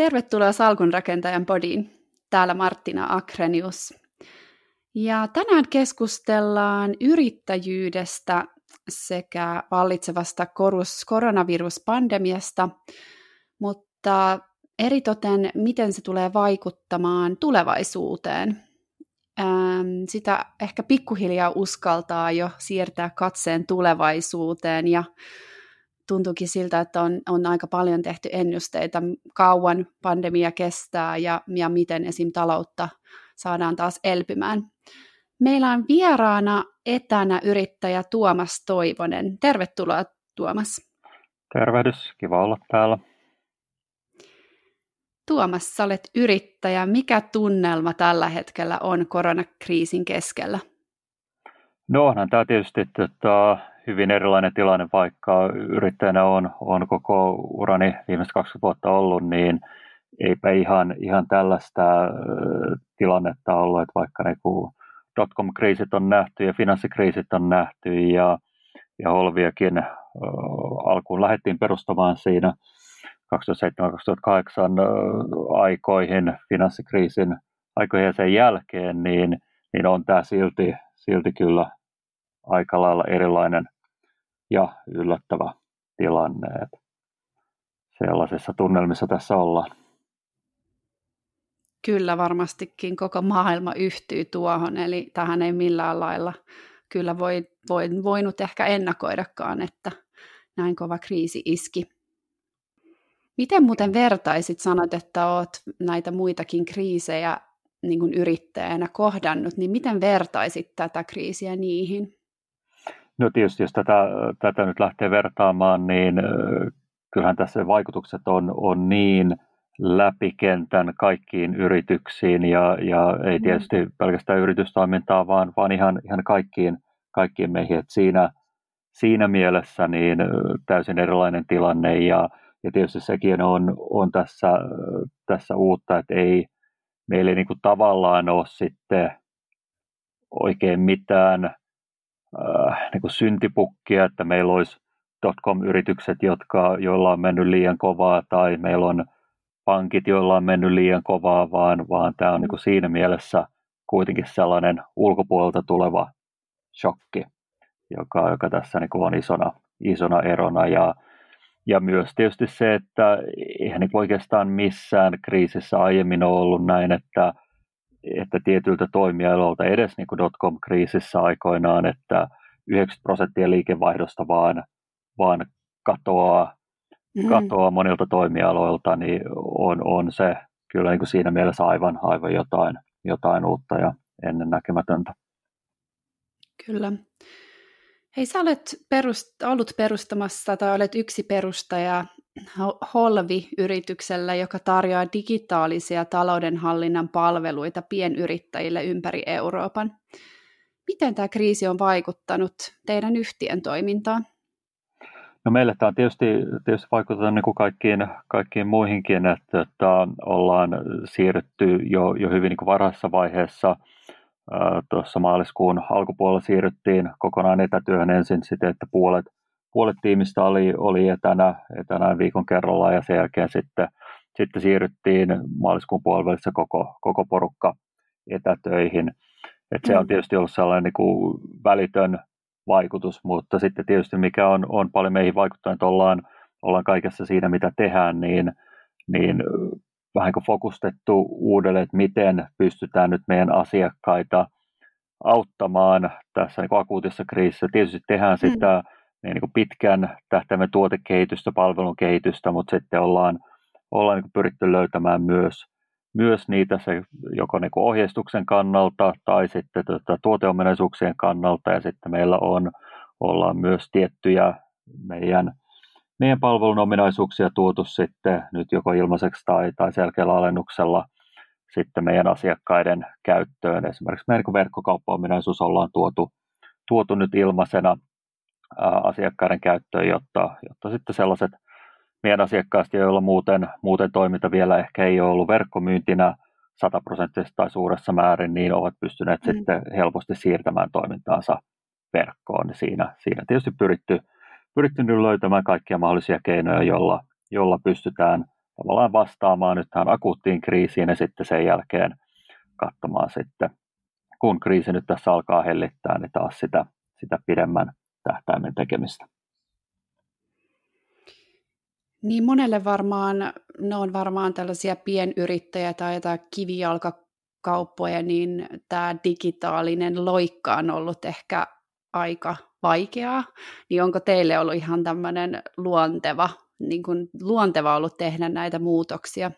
Tervetuloa Salkunrakentajan podiin. Täällä Martina Akrenius. Ja tänään keskustellaan yrittäjyydestä sekä vallitsevasta koronaviruspandemiasta, mutta eritoten miten se tulee vaikuttamaan tulevaisuuteen. Sitä ehkä pikkuhiljaa uskaltaa jo siirtää katseen tulevaisuuteen ja tuntuukin siltä, että on, on aika paljon tehty ennusteita, kauan pandemia kestää ja, ja miten esim. taloutta saadaan taas elpymään. Meillä on vieraana etänä yrittäjä Tuomas Toivonen. Tervetuloa Tuomas. Tervehdys, kiva olla täällä. Tuomas, sä olet yrittäjä. Mikä tunnelma tällä hetkellä on koronakriisin keskellä? No onhan tämä tietysti tota, hyvin erilainen tilanne, vaikka yrittäjänä on, on koko urani viimeiset 20 vuotta ollut, niin eipä ihan, ihan tällaista tilannetta ollut, että vaikka ne dotcom-kriisit on nähty ja finanssikriisit on nähty ja, ja Holviakin alkuun lähdettiin perustamaan siinä 2007-2008 aikoihin, finanssikriisin aikoihin ja sen jälkeen, niin, niin on tämä silti, silti kyllä aika lailla erilainen ja yllättävä tilanne. Että sellaisessa tunnelmissa tässä ollaan. Kyllä varmastikin koko maailma yhtyy tuohon, eli tähän ei millään lailla kyllä voi, voi, voinut ehkä ennakoidakaan, että näin kova kriisi iski. Miten muuten vertaisit, sanot, että olet näitä muitakin kriisejä niin kuin yrittäjänä kohdannut, niin miten vertaisit tätä kriisiä niihin? No tietysti, jos tätä, tätä nyt lähtee vertaamaan, niin kyllähän tässä vaikutukset on, on niin läpikentän kaikkiin yrityksiin ja, ja ei mm. tietysti pelkästään yritystoimintaa, vaan, vaan ihan, ihan kaikkiin, kaikkiin meihin. Et siinä, siinä mielessä niin täysin erilainen tilanne ja, ja tietysti sekin on, on tässä, tässä uutta, että ei, meillä ei niin kuin tavallaan ole sitten oikein mitään äh, niin kuin syntipukkia, että meillä olisi dotcom-yritykset, jotka, joilla on mennyt liian kovaa tai meillä on pankit, joilla on mennyt liian kovaa, vaan, vaan tämä on niin kuin siinä mielessä kuitenkin sellainen ulkopuolelta tuleva shokki, joka, joka tässä niin kuin on isona, isona erona. Ja, ja myös tietysti se, että eihän niin oikeastaan missään kriisissä aiemmin ole ollut näin, että, että tietyiltä toimialoilta edes niin dotcom-kriisissä aikoinaan, että 90 prosenttia liikevaihdosta vaan, vaan katoaa mm. katoaa monilta toimialoilta, niin on, on se kyllä niin kuin siinä mielessä aivan, aivan jotain, jotain uutta ja ennen näkemätöntä. Kyllä. Hei, sä olet perust, ollut perustamassa tai olet yksi perustaja Holvi-yrityksellä, joka tarjoaa digitaalisia taloudenhallinnan palveluita pienyrittäjille ympäri Euroopan. Miten tämä kriisi on vaikuttanut teidän yhtiön toimintaan? No meille tämä on tietysti, tietysti vaikuttanut niin kuin kaikkiin, kaikkiin muihinkin, että, että ollaan siirrytty jo, jo hyvin niin kuin varhaisessa vaiheessa. Tuossa maaliskuun alkupuolella siirryttiin kokonaan etätyöhön ensin siten, että puolet, puolet tiimistä oli, oli etänä, etänä viikon kerrallaan ja sen jälkeen sitten, sitten siirryttiin maaliskuun puolivälissä koko, koko porukka etätöihin. Et se on mm. tietysti ollut sellainen niin kuin välitön vaikutus, mutta sitten tietysti mikä on, on paljon meihin vaikuttanut, ollaan, ollaan kaikessa siinä, mitä tehdään, niin, niin vähän kuin fokustettu uudelleen, että miten pystytään nyt meidän asiakkaita auttamaan tässä niin akuutissa kriisissä. Tietysti tehdään mm. sitä niin kuin pitkän tähtäimen tuotekehitystä, palvelun kehitystä, mutta sitten ollaan, ollaan niin kuin pyritty löytämään myös myös niitä se joko niin kuin ohjeistuksen kannalta tai sitten tuota, tuoteominaisuuksien kannalta ja sitten meillä on, ollaan myös tiettyjä meidän, meidän palvelun ominaisuuksia tuotu sitten nyt joko ilmaiseksi tai, tai selkeällä alennuksella sitten meidän asiakkaiden käyttöön. Esimerkiksi meidän verkkokauppaominaisuus ollaan tuotu, tuotu nyt ilmaisena asiakkaiden käyttöön, jotta, jotta sitten sellaiset meidän asiakkaista, joilla muuten, muuten toiminta vielä ehkä ei ole ollut verkkomyyntinä sataprosenttisesti tai suuressa määrin, niin ovat pystyneet mm. sitten helposti siirtämään toimintaansa verkkoon. Niin siinä, siinä tietysti pyritty, pyritty nyt löytämään kaikkia mahdollisia keinoja, jolla, jolla pystytään tavallaan vastaamaan nyt tähän akuuttiin kriisiin ja sitten sen jälkeen katsomaan sitten, kun kriisi nyt tässä alkaa hellittää, niin taas sitä, sitä pidemmän tähtäimen tekemistä. Niin monelle varmaan, ne on varmaan tällaisia pienyrittäjiä tai jotain kivijalkakauppoja, niin tämä digitaalinen loikka on ollut ehkä aika vaikeaa. Niin onko teille ollut ihan tämmöinen luonteva, niin kuin luonteva ollut tehdä näitä muutoksia?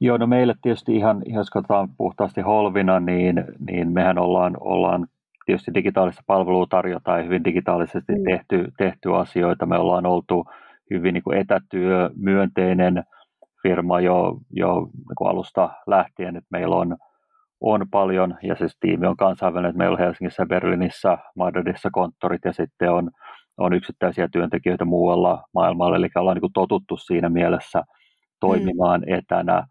Joo, no meille tietysti ihan, jos katsotaan puhtaasti Holvina, niin, niin mehän ollaan, ollaan tietysti digitaalista palvelua tarjotaan ja hyvin digitaalisesti mm. tehty, tehty asioita. Me ollaan oltu hyvin niin kuin etätyömyönteinen firma jo, jo niin kuin alusta lähtien, että meillä on, on paljon, ja siis tiimi on kansainvälinen, että meillä on Helsingissä, Berliinissä, Madridissa konttorit, ja sitten on, on yksittäisiä työntekijöitä muualla maailmalla, eli ollaan niin totuttu siinä mielessä toimimaan mm. etänä,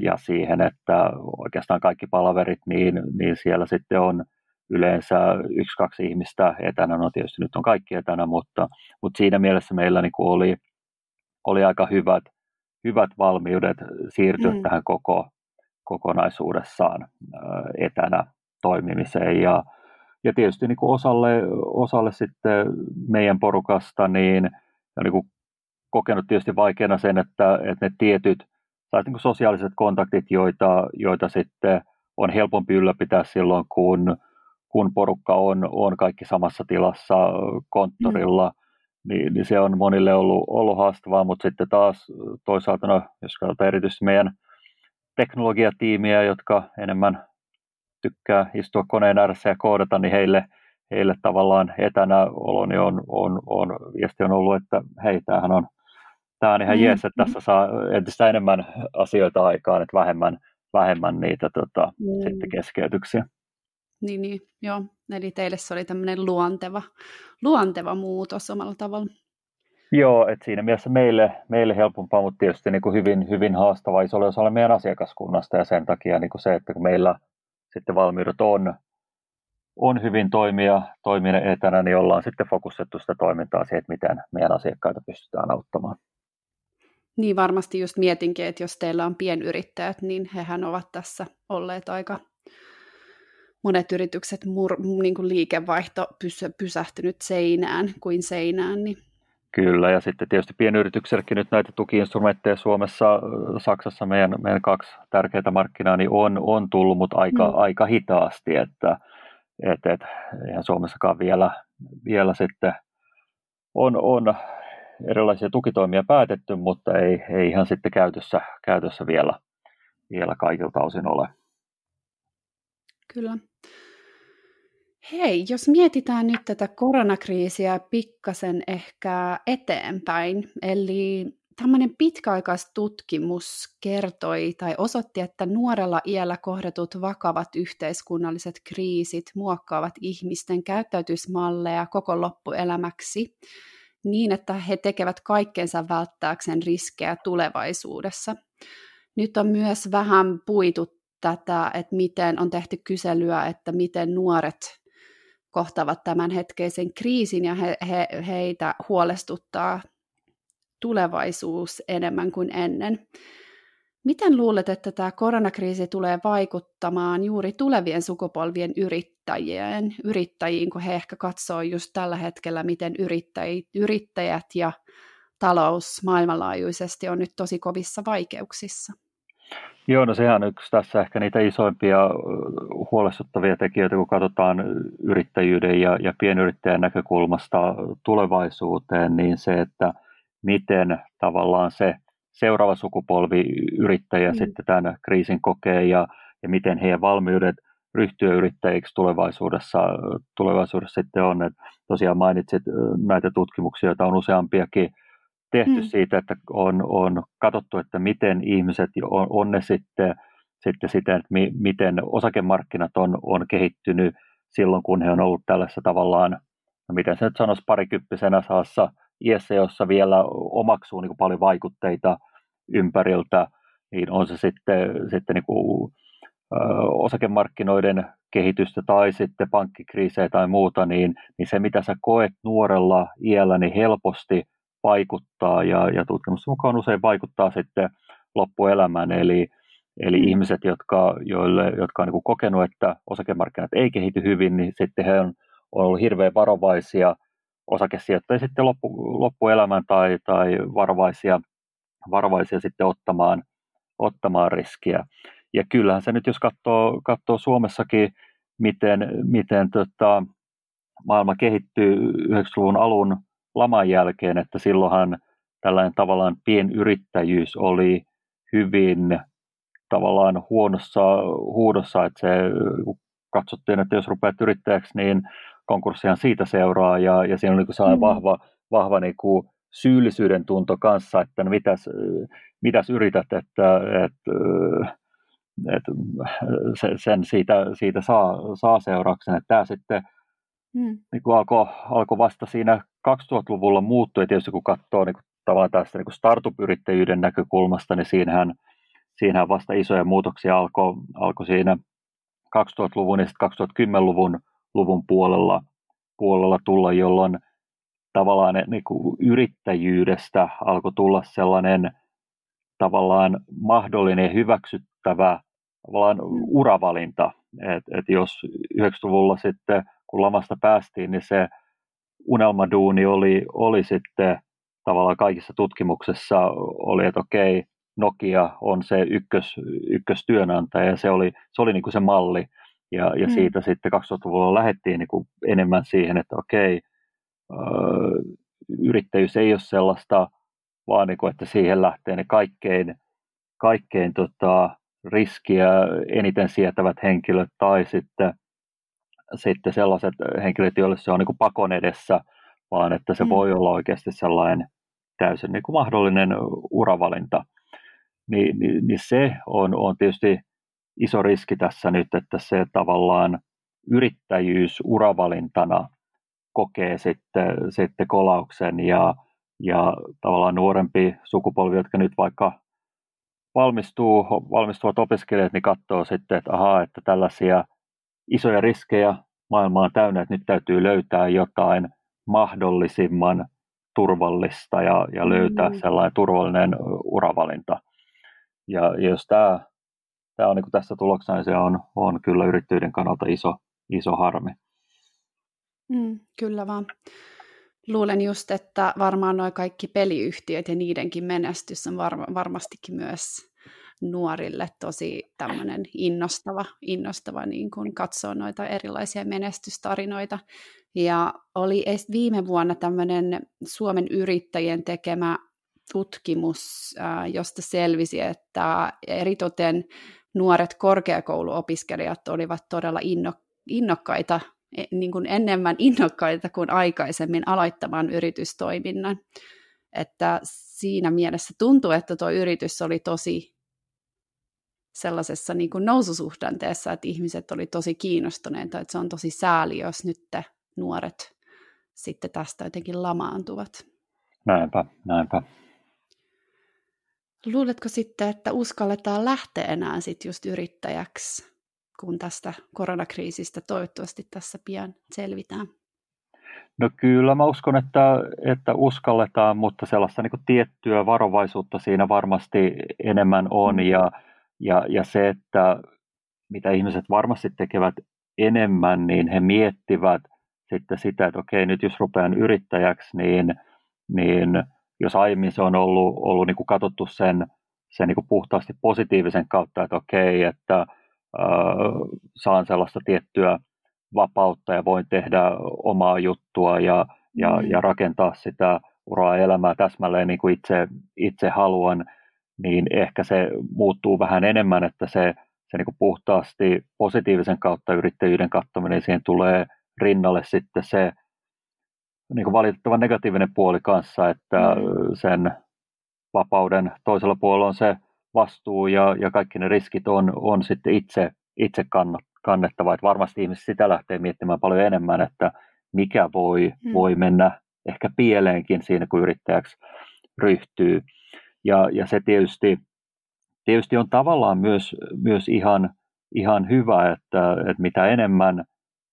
ja siihen, että oikeastaan kaikki palaverit, niin, niin siellä sitten on yleensä yksi, kaksi ihmistä etänä, no tietysti nyt on kaikki etänä, mutta, mutta siinä mielessä meillä niin kuin oli, oli aika hyvät, hyvät valmiudet siirtyä mm. tähän koko kokonaisuudessaan etänä toimimiseen ja, ja tietysti niin kuin osalle, osalle sitten meidän porukasta niin, niin kuin kokenut tietysti vaikeana sen, että, että ne tietyt niin kuin sosiaaliset kontaktit, joita, joita sitten on helpompi ylläpitää silloin, kun kun porukka on, on kaikki samassa tilassa konttorilla, mm. niin, niin se on monille ollut, ollut haastavaa, mutta sitten taas toisaalta, no, jos katsotaan erityisesti meidän teknologiatiimiä, jotka enemmän tykkää istua koneen ääressä ja koodata, niin heille, heille tavallaan etänä olo niin on, on, on, viesti on ollut, että hei, tämähän on, tämä on ihan mm. jees, että tässä saa entistä enemmän asioita aikaan, että vähemmän, vähemmän niitä tota, mm. sitten keskeytyksiä. Niin, niin, joo. Eli teille se oli tämmöinen luonteva, luonteva muutos omalla tavalla. Joo, että siinä mielessä meille, meille helpompaa, mutta tietysti niin kuin hyvin, hyvin haastava isolle osalle meidän asiakaskunnasta ja sen takia niin kuin se, että kun meillä sitten valmiudet on, on hyvin toimia, toimia etänä, niin ollaan sitten fokustettu sitä toimintaa siihen, että miten meidän asiakkaita pystytään auttamaan. Niin varmasti just mietinkin, että jos teillä on pienyrittäjät, niin hehän ovat tässä olleet aika monet yritykset mur, niin kuin liikevaihto pysähtynyt seinään kuin seinään. Niin. Kyllä, ja sitten tietysti pienyrityksellekin nyt näitä tukiinstrumentteja Suomessa, Saksassa meidän, meidän kaksi tärkeää markkinaa niin on, on tullut, mutta aika, mm. aika hitaasti, että et, et, eihän Suomessakaan vielä, vielä sitten on, on erilaisia tukitoimia päätetty, mutta ei, ei ihan sitten käytössä, käytössä vielä, vielä kaikilta osin ole. Kyllä. Hei, jos mietitään nyt tätä koronakriisiä pikkasen ehkä eteenpäin, eli tämmöinen pitkäaikaistutkimus kertoi tai osoitti, että nuorella iällä kohdatut vakavat yhteiskunnalliset kriisit muokkaavat ihmisten käyttäytysmalleja koko loppuelämäksi niin, että he tekevät kaikkensa välttääkseen riskejä tulevaisuudessa. Nyt on myös vähän puitu tätä, että miten on tehty kyselyä, että miten nuoret kohtaavat tämän hetkeisen kriisin ja he, he, heitä huolestuttaa tulevaisuus enemmän kuin ennen. Miten luulet, että tämä koronakriisi tulee vaikuttamaan juuri tulevien sukupolvien yrittäjien, yrittäjiin, kun he ehkä katsoo just tällä hetkellä, miten yrittäjät ja talous maailmanlaajuisesti on nyt tosi kovissa vaikeuksissa? Joo, no sehän on yksi tässä ehkä niitä isoimpia huolestuttavia tekijöitä, kun katsotaan yrittäjyyden ja, ja pienyrittäjän näkökulmasta tulevaisuuteen, niin se, että miten tavallaan se seuraava sukupolvi yrittäjä mm. sitten tämän kriisin kokee ja, ja miten heidän valmiudet ryhtyä yrittäjiksi tulevaisuudessa, tulevaisuudessa sitten on. Et tosiaan mainitsit näitä tutkimuksia, joita on useampiakin tehty mm. siitä, että on, on katsottu, että miten ihmiset, on, on ne sitten, sitten siten, että mi, miten osakemarkkinat on, on kehittynyt silloin, kun he on ollut tällaisessa tavallaan, no miten se nyt sanoisi, parikymppisenä saassa iässä, jossa vielä omaksuu niin kuin paljon vaikutteita ympäriltä, niin on se sitten, sitten niin kuin, ö, osakemarkkinoiden kehitystä tai sitten pankkikriisejä tai muuta, niin, niin se mitä sä koet nuorella iällä, niin helposti vaikuttaa ja, ja tutkimusten mukaan usein vaikuttaa sitten loppuelämään. Eli, eli mm. ihmiset, jotka, joille, jotka on niin kokenut, että osakemarkkinat ei kehity hyvin, niin sitten he on, on ollut hirveän varovaisia osakesijoittajia sitten loppu, loppuelämän tai, tai varovaisia, varovaisia sitten ottamaan, ottamaan riskiä. Ja kyllähän se nyt, jos katsoo, katsoo Suomessakin, miten, miten tota, maailma kehittyy 90-luvun alun laman jälkeen, että silloinhan tällainen tavallaan pienyrittäjyys oli hyvin tavallaan huonossa huudossa, että se katsottiin, että jos rupeat yrittäjäksi, niin konkurssihan siitä seuraa ja, ja siinä oli niin sellainen mm. vahva, vahva niin kuin syyllisyyden tunto kanssa, että no mitäs, mitäs yrität, että, että, että sen siitä, siitä saa, saa seurauksen. Että tämä sitten mm. niin kuin alkoi, alkoi vasta siinä 2000-luvulla muuttua, ja tietysti kun katsoo niin kuin, tavallaan tästä niin startup-yrittäjyyden näkökulmasta, niin siinähän, siinähän vasta isoja muutoksia alkoi, alkoi siinä 2000-luvun ja 2010-luvun luvun puolella, puolella tulla, jolloin tavallaan niin kuin yrittäjyydestä alkoi tulla sellainen tavallaan mahdollinen hyväksyttävä tavallaan mm. uravalinta. Et, et jos 90-luvulla sitten, kun lamasta päästiin, niin se unelmaduuni oli, oli sitten tavallaan kaikissa tutkimuksessa oli, että okei, Nokia on se ykkös, ykköstyönantaja ja se oli, se oli niin kuin se malli. Ja, ja mm. siitä sitten 2000-luvulla lähdettiin niin kuin enemmän siihen, että okei, yrittäjyys ei ole sellaista, vaan niin kuin, että siihen lähtee ne kaikkein, kaikkein tota, riskiä eniten sietävät henkilöt tai sitten, sitten sellaiset henkilöt, joille se on niin kuin pakon edessä, vaan että se mm. voi olla oikeasti sellainen täysin niin kuin mahdollinen uravalinta. Ni, niin, niin se on, on tietysti iso riski tässä nyt, että se tavallaan yrittäjyys uravalintana kokee sitten, sitten kolauksen ja, ja tavallaan nuorempi sukupolvi, jotka nyt vaikka valmistuu, valmistuvat opiskelijat, niin katsoo sitten, että ahaa, että tällaisia isoja riskejä maailma on täynnä, että nyt täytyy löytää jotain mahdollisimman turvallista ja, ja löytää mm. sellainen turvallinen uravalinta. Ja, ja jos tämä, tämä on niin tässä tuloksena, niin se on, on kyllä yrittäjyyden kannalta iso, iso harmi. Mm, kyllä vaan. Luulen just, että varmaan nuo kaikki peliyhtiöt ja niidenkin menestys on var- varmastikin myös nuorille tosi tämmöinen innostava, innostava niin kun katsoo noita erilaisia menestystarinoita. Ja oli viime vuonna tämmöinen Suomen yrittäjien tekemä tutkimus, josta selvisi, että eritoten nuoret korkeakouluopiskelijat olivat todella innokkaita E, niin kuin enemmän innokkaita kuin aikaisemmin aloittamaan yritystoiminnan. Että siinä mielessä tuntuu, että tuo yritys oli tosi sellaisessa niin kuin noususuhdanteessa, että ihmiset oli tosi kiinnostuneita, että se on tosi sääli, jos nyt nuoret sitten tästä jotenkin lamaantuvat. Näinpä, näinpä. Luuletko sitten, että uskalletaan lähteä enää sitten just yrittäjäksi? kun tästä koronakriisistä toivottavasti tässä pian selvitään? No kyllä mä uskon, että, että uskalletaan, mutta sellaista niin tiettyä varovaisuutta siinä varmasti enemmän on. Mm. Ja, ja, se, että mitä ihmiset varmasti tekevät enemmän, niin he miettivät sitten sitä, että okei, nyt jos rupean yrittäjäksi, niin, niin jos aiemmin se on ollut, ollut niin kuin katsottu sen, sen niin kuin puhtaasti positiivisen kautta, että okei, että saan sellaista tiettyä vapautta ja voin tehdä omaa juttua ja, ja, mm. ja rakentaa sitä uraa elämää täsmälleen niin kuin itse, itse haluan, niin ehkä se muuttuu vähän enemmän, että se, se niin puhtaasti positiivisen kautta yrittäjyyden kattominen, siihen tulee rinnalle sitten se niin kuin valitettavan negatiivinen puoli kanssa, että mm. sen vapauden toisella puolella on se vastuu ja, ja kaikki ne riskit on, on sitten itse, itse kannettava. Että varmasti ihmiset sitä lähtee miettimään paljon enemmän, että mikä voi, hmm. voi mennä ehkä pieleenkin siinä, kun yrittäjäksi ryhtyy. Ja, ja se tietysti, tietysti on tavallaan myös, myös ihan, ihan hyvä, että, että mitä enemmän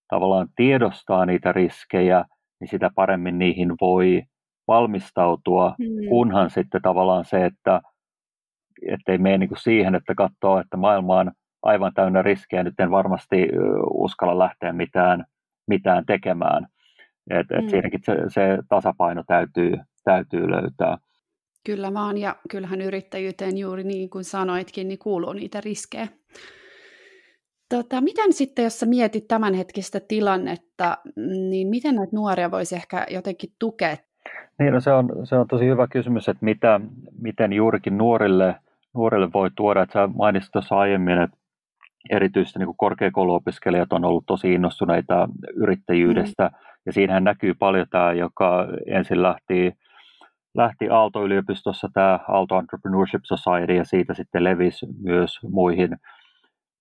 tavallaan tiedostaa niitä riskejä, niin sitä paremmin niihin voi valmistautua, mm. kunhan sitten tavallaan se, että ei mene niin kuin siihen, että katsoo, että maailma on aivan täynnä riskejä, nyt en varmasti uskalla lähteä mitään, mitään tekemään. Et, et mm. Siinäkin se, se tasapaino täytyy, täytyy löytää. Kyllä vaan, ja kyllähän yrittäjyyteen juuri niin kuin sanoitkin, niin kuuluu niitä riskejä. Tota, miten sitten, jos sä mietit tämänhetkistä tilannetta, niin miten näitä nuoria voisi ehkä jotenkin tukea? Niin, no se, on, se on tosi hyvä kysymys, että mitä, miten juurikin nuorille, nuorille voi tuoda. Että sä mainitsit tuossa aiemmin, että erityisesti niin korkeakouluopiskelijat on ollut tosi innostuneita yrittäjyydestä, mm. ja siinähän näkyy paljon tämä, joka ensin lähti, lähti Aalto-yliopistossa, tämä Aalto Entrepreneurship Society, ja siitä sitten levisi myös muihin,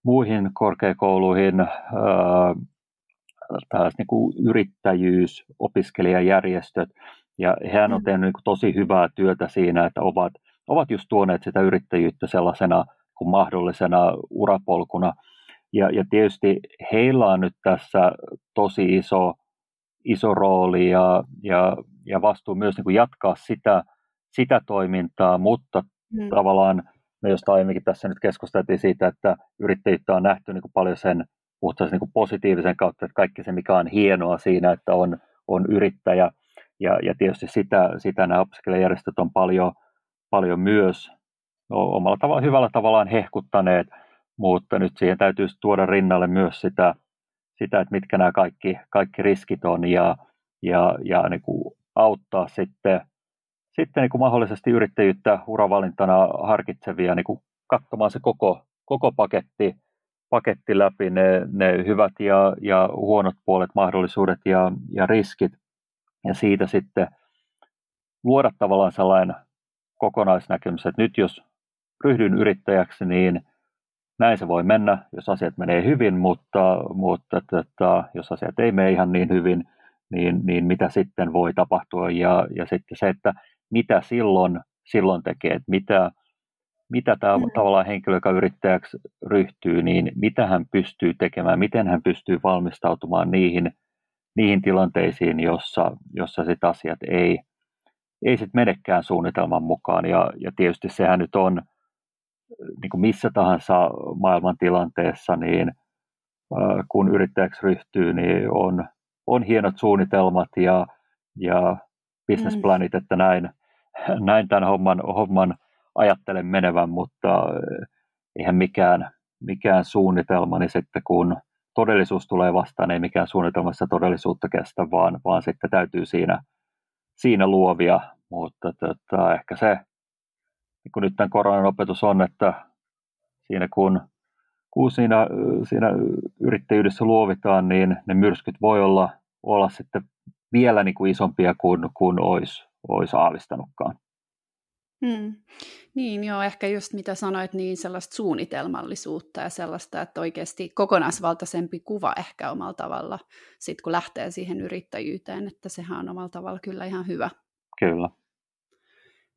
muihin korkeakouluihin, tällaiset niin kuin yrittäjyys, opiskelijajärjestöt, ja hän on mm. tehnyt niin kuin tosi hyvää työtä siinä, että ovat, ovat just tuoneet sitä yrittäjyyttä sellaisena kuin mahdollisena urapolkuna. Ja, ja tietysti heillä on nyt tässä tosi iso, iso rooli ja, ja, ja vastuu myös niin kuin jatkaa sitä, sitä toimintaa, mutta mm. tavallaan me jostain aiemminkin tässä nyt keskusteltiin siitä, että yrittäjyyttä on nähty niin kuin paljon sen puhuttaisiin niin positiivisen kautta, että kaikki se, mikä on hienoa siinä, että on, on yrittäjä. Ja, ja tietysti sitä, sitä nämä opiskelijajärjestöt on paljon, paljon myös omalla tavalla, hyvällä tavallaan hehkuttaneet, mutta nyt siihen täytyy tuoda rinnalle myös sitä, sitä että mitkä nämä kaikki, kaikki riskit on ja, ja, ja niin kuin auttaa sitten, sitten niin kuin mahdollisesti yrittäjyyttä uravalintana harkitsevia niin kuin katsomaan se koko, koko paketti, paketti läpi, ne, ne hyvät ja, ja huonot puolet, mahdollisuudet ja, ja riskit, ja siitä sitten luoda tavallaan sellainen kokonaisnäkemys, että nyt jos ryhdyn yrittäjäksi, niin näin se voi mennä, jos asiat menee hyvin, mutta, mutta että, jos asiat ei mene ihan niin hyvin, niin, niin mitä sitten voi tapahtua ja, ja sitten se, että mitä silloin, silloin tekee, että mitä, mitä tämä mm. tavallaan henkilö, joka yrittäjäksi ryhtyy, niin mitä hän pystyy tekemään, miten hän pystyy valmistautumaan niihin, niihin tilanteisiin, jossa, jossa sit asiat ei, ei sit menekään suunnitelman mukaan. Ja, ja tietysti sehän nyt on niin kuin missä tahansa maailman tilanteessa, niin kun yrittäjäksi ryhtyy, niin on, on hienot suunnitelmat ja, ja businessplanit, mm. että näin, näin tämän homman, homman ajattelen menevän, mutta eihän mikään, mikään suunnitelma, niin sitten kun todellisuus tulee vastaan, ei mikään suunnitelmassa todellisuutta kestä, vaan, vaan sitten täytyy siinä, siinä luovia, mutta tota, ehkä se niin kuin nyt tämän koronan opetus on, että siinä kun, kun siinä, siinä yrittäjyydessä luovitaan, niin ne myrskyt voi olla, olla sitten vielä niin kuin isompia kuin, kuin olisi, olisi aavistanutkaan. Hmm. Niin joo, ehkä just mitä sanoit, niin sellaista suunnitelmallisuutta ja sellaista, että oikeasti kokonaisvaltaisempi kuva ehkä omalla tavalla, sit kun lähtee siihen yrittäjyyteen, että sehän on omalla tavalla kyllä ihan hyvä. Kyllä.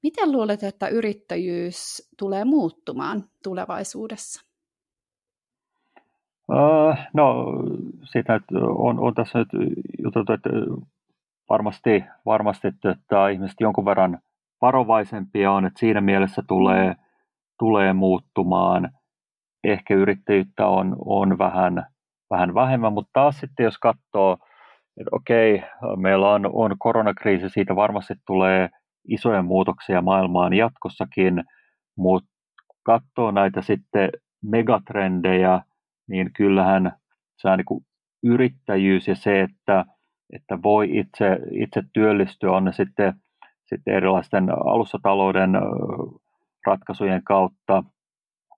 Miten luulet, että yrittäjyys tulee muuttumaan tulevaisuudessa? Uh, no, sitä on, on tässä nyt juteltu, että varmasti, varmasti että ihmiset jonkun verran varovaisempia on, että siinä mielessä tulee, tulee muuttumaan. Ehkä yrittäjyyttä on, on vähän, vähän vähemmän, mutta taas sitten jos katsoo, että okei, meillä on, on koronakriisi, siitä varmasti tulee isoja muutoksia maailmaan jatkossakin, mutta katsoo näitä sitten megatrendejä, niin kyllähän se on niin yrittäjyys ja se, että, että voi itse, itse työllistyä, on ne sitten, sitten erilaisten alustatalouden ratkaisujen kautta,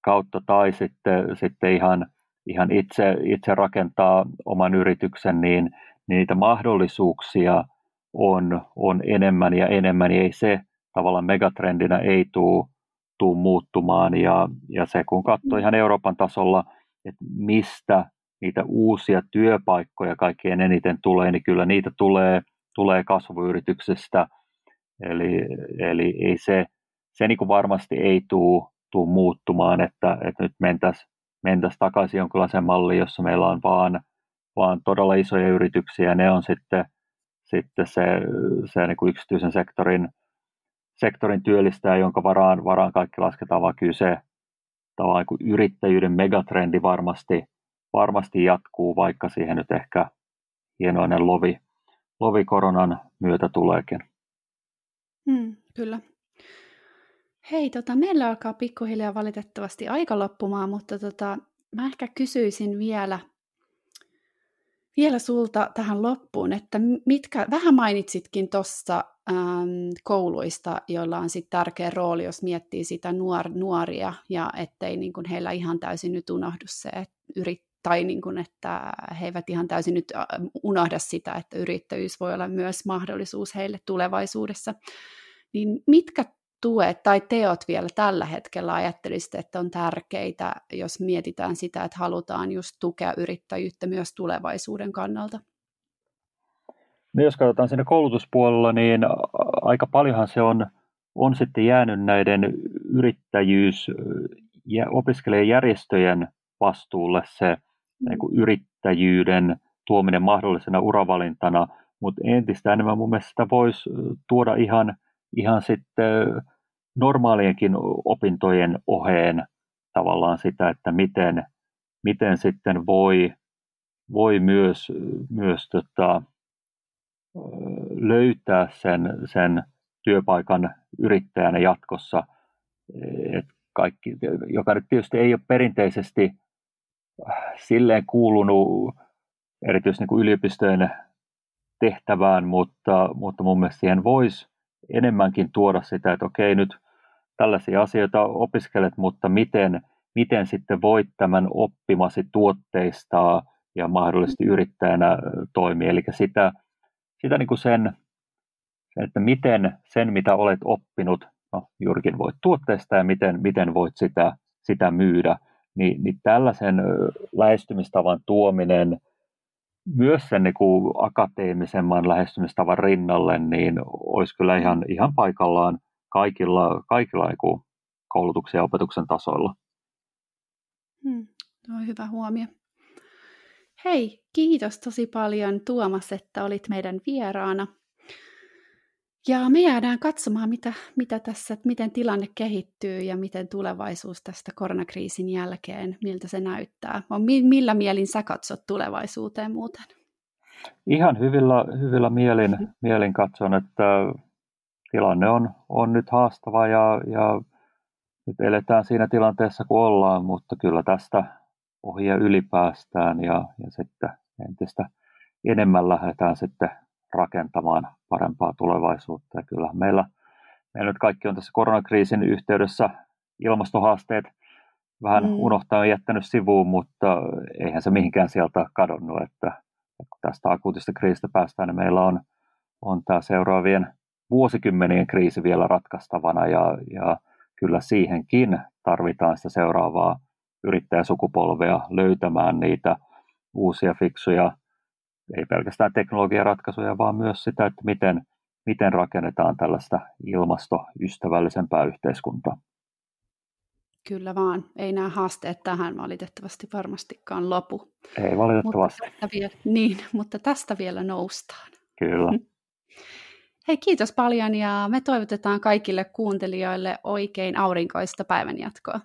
kautta tai sitten, sitten ihan, ihan itse, itse rakentaa oman yrityksen, niin niitä mahdollisuuksia – on, on enemmän ja enemmän, niin ei se tavallaan megatrendinä ei tule tuu muuttumaan. Ja, ja se kun katsoo ihan Euroopan tasolla, että mistä niitä uusia työpaikkoja kaikkein eniten tulee, niin kyllä niitä tulee, tulee kasvuyrityksestä. Eli, eli ei se, se niin kuin varmasti ei tule tuu muuttumaan, että, että nyt mentäisiin mentäisi takaisin jonkinlaiseen malliin, jossa meillä on vaan, vaan todella isoja yrityksiä ne on sitten sitten se, se niin kuin yksityisen sektorin, sektorin työllistää, jonka varaan, varaan kaikki lasketaan, vaan kyllä se tavallaan kuin yrittäjyyden megatrendi varmasti, varmasti jatkuu, vaikka siihen nyt ehkä hienoinen lovi, lovi koronan myötä tuleekin. Mm, kyllä. Hei, tota, meillä alkaa pikkuhiljaa valitettavasti aika loppumaan, mutta tota, mä ehkä kysyisin vielä, vielä sulta tähän loppuun, että mitkä, vähän mainitsitkin tuossa kouluista, joilla on sitten tärkeä rooli, jos miettii sitä nuor, nuoria, ja ettei niin kun heillä ihan täysin nyt unohdu se, että yrit, tai niin kun, että he eivät ihan täysin nyt unohda sitä, että yrittäjyys voi olla myös mahdollisuus heille tulevaisuudessa. Niin mitkä tuet tai teot vielä tällä hetkellä ajattelisitte, että on tärkeitä, jos mietitään sitä, että halutaan just tukea yrittäjyyttä myös tulevaisuuden kannalta? No jos katsotaan siinä koulutuspuolella, niin aika paljonhan se on, on sitten jäänyt näiden yrittäjyys- ja opiskelijajärjestöjen vastuulle se mm. niin kuin yrittäjyyden tuominen mahdollisena uravalintana, mutta entistä enemmän mun mielestä sitä voisi tuoda ihan, ihan sitten normaalienkin opintojen oheen tavallaan sitä, että miten, miten sitten voi, voi myös, myös tota, löytää sen, sen työpaikan yrittäjänä jatkossa, et kaikki, joka nyt tietysti ei ole perinteisesti silleen kuulunut erityisesti niin kuin yliopistojen tehtävään, mutta, mutta mun mielestä siihen voisi enemmänkin tuoda sitä, että okei nyt tällaisia asioita opiskelet, mutta miten, miten sitten voit tämän oppimasi tuotteistaa ja mahdollisesti yrittäjänä toimia. Eli sitä, sitä niin kuin sen, että miten sen, mitä olet oppinut, no juurikin voit tuotteistaa ja miten, miten voit sitä, sitä myydä, niin, niin tällaisen lähestymistavan tuominen myös sen niin kuin akateemisemman lähestymistavan rinnalle, niin olisi kyllä ihan, ihan paikallaan kaikilla, kaikilla niin koulutuksen ja opetuksen tasoilla. Hmm, tuo on hyvä huomio. Hei, kiitos tosi paljon Tuomas, että olit meidän vieraana. Ja me jäädään katsomaan, mitä, mitä tässä, miten tilanne kehittyy ja miten tulevaisuus tästä koronakriisin jälkeen, miltä se näyttää. Millä mielin sä katsot tulevaisuuteen muuten? Ihan hyvillä, hyvillä mielin, mm-hmm. mielin katson, että tilanne on, on nyt haastava ja, ja nyt eletään siinä tilanteessa, kun ollaan, mutta kyllä tästä ohi ja ylipäästään ja, ja sitten entistä enemmän lähdetään sitten rakentamaan parempaa tulevaisuutta. Ja kyllä meillä, meillä nyt kaikki on tässä koronakriisin yhteydessä ilmastohaasteet vähän mm. unohtaa jättänyt sivuun, mutta eihän se mihinkään sieltä kadonnut, että, että kun tästä akuutista kriisistä päästään, niin meillä on, on tämä seuraavien vuosikymmenien kriisi vielä ratkaistavana ja, ja kyllä siihenkin tarvitaan sitä seuraavaa yrittäjäsukupolvea löytämään niitä uusia fiksuja, ei pelkästään teknologiaratkaisuja, vaan myös sitä, että miten, miten rakennetaan tällaista ilmastoystävällisempää yhteiskuntaa. Kyllä vaan. Ei nämä haasteet tähän valitettavasti varmastikaan lopu. Ei valitettavasti. Mutta tästä vielä, niin, mutta tästä vielä noustaan. Kyllä. Hei, kiitos paljon ja me toivotetaan kaikille kuuntelijoille oikein aurinkoista päivänjatkoa.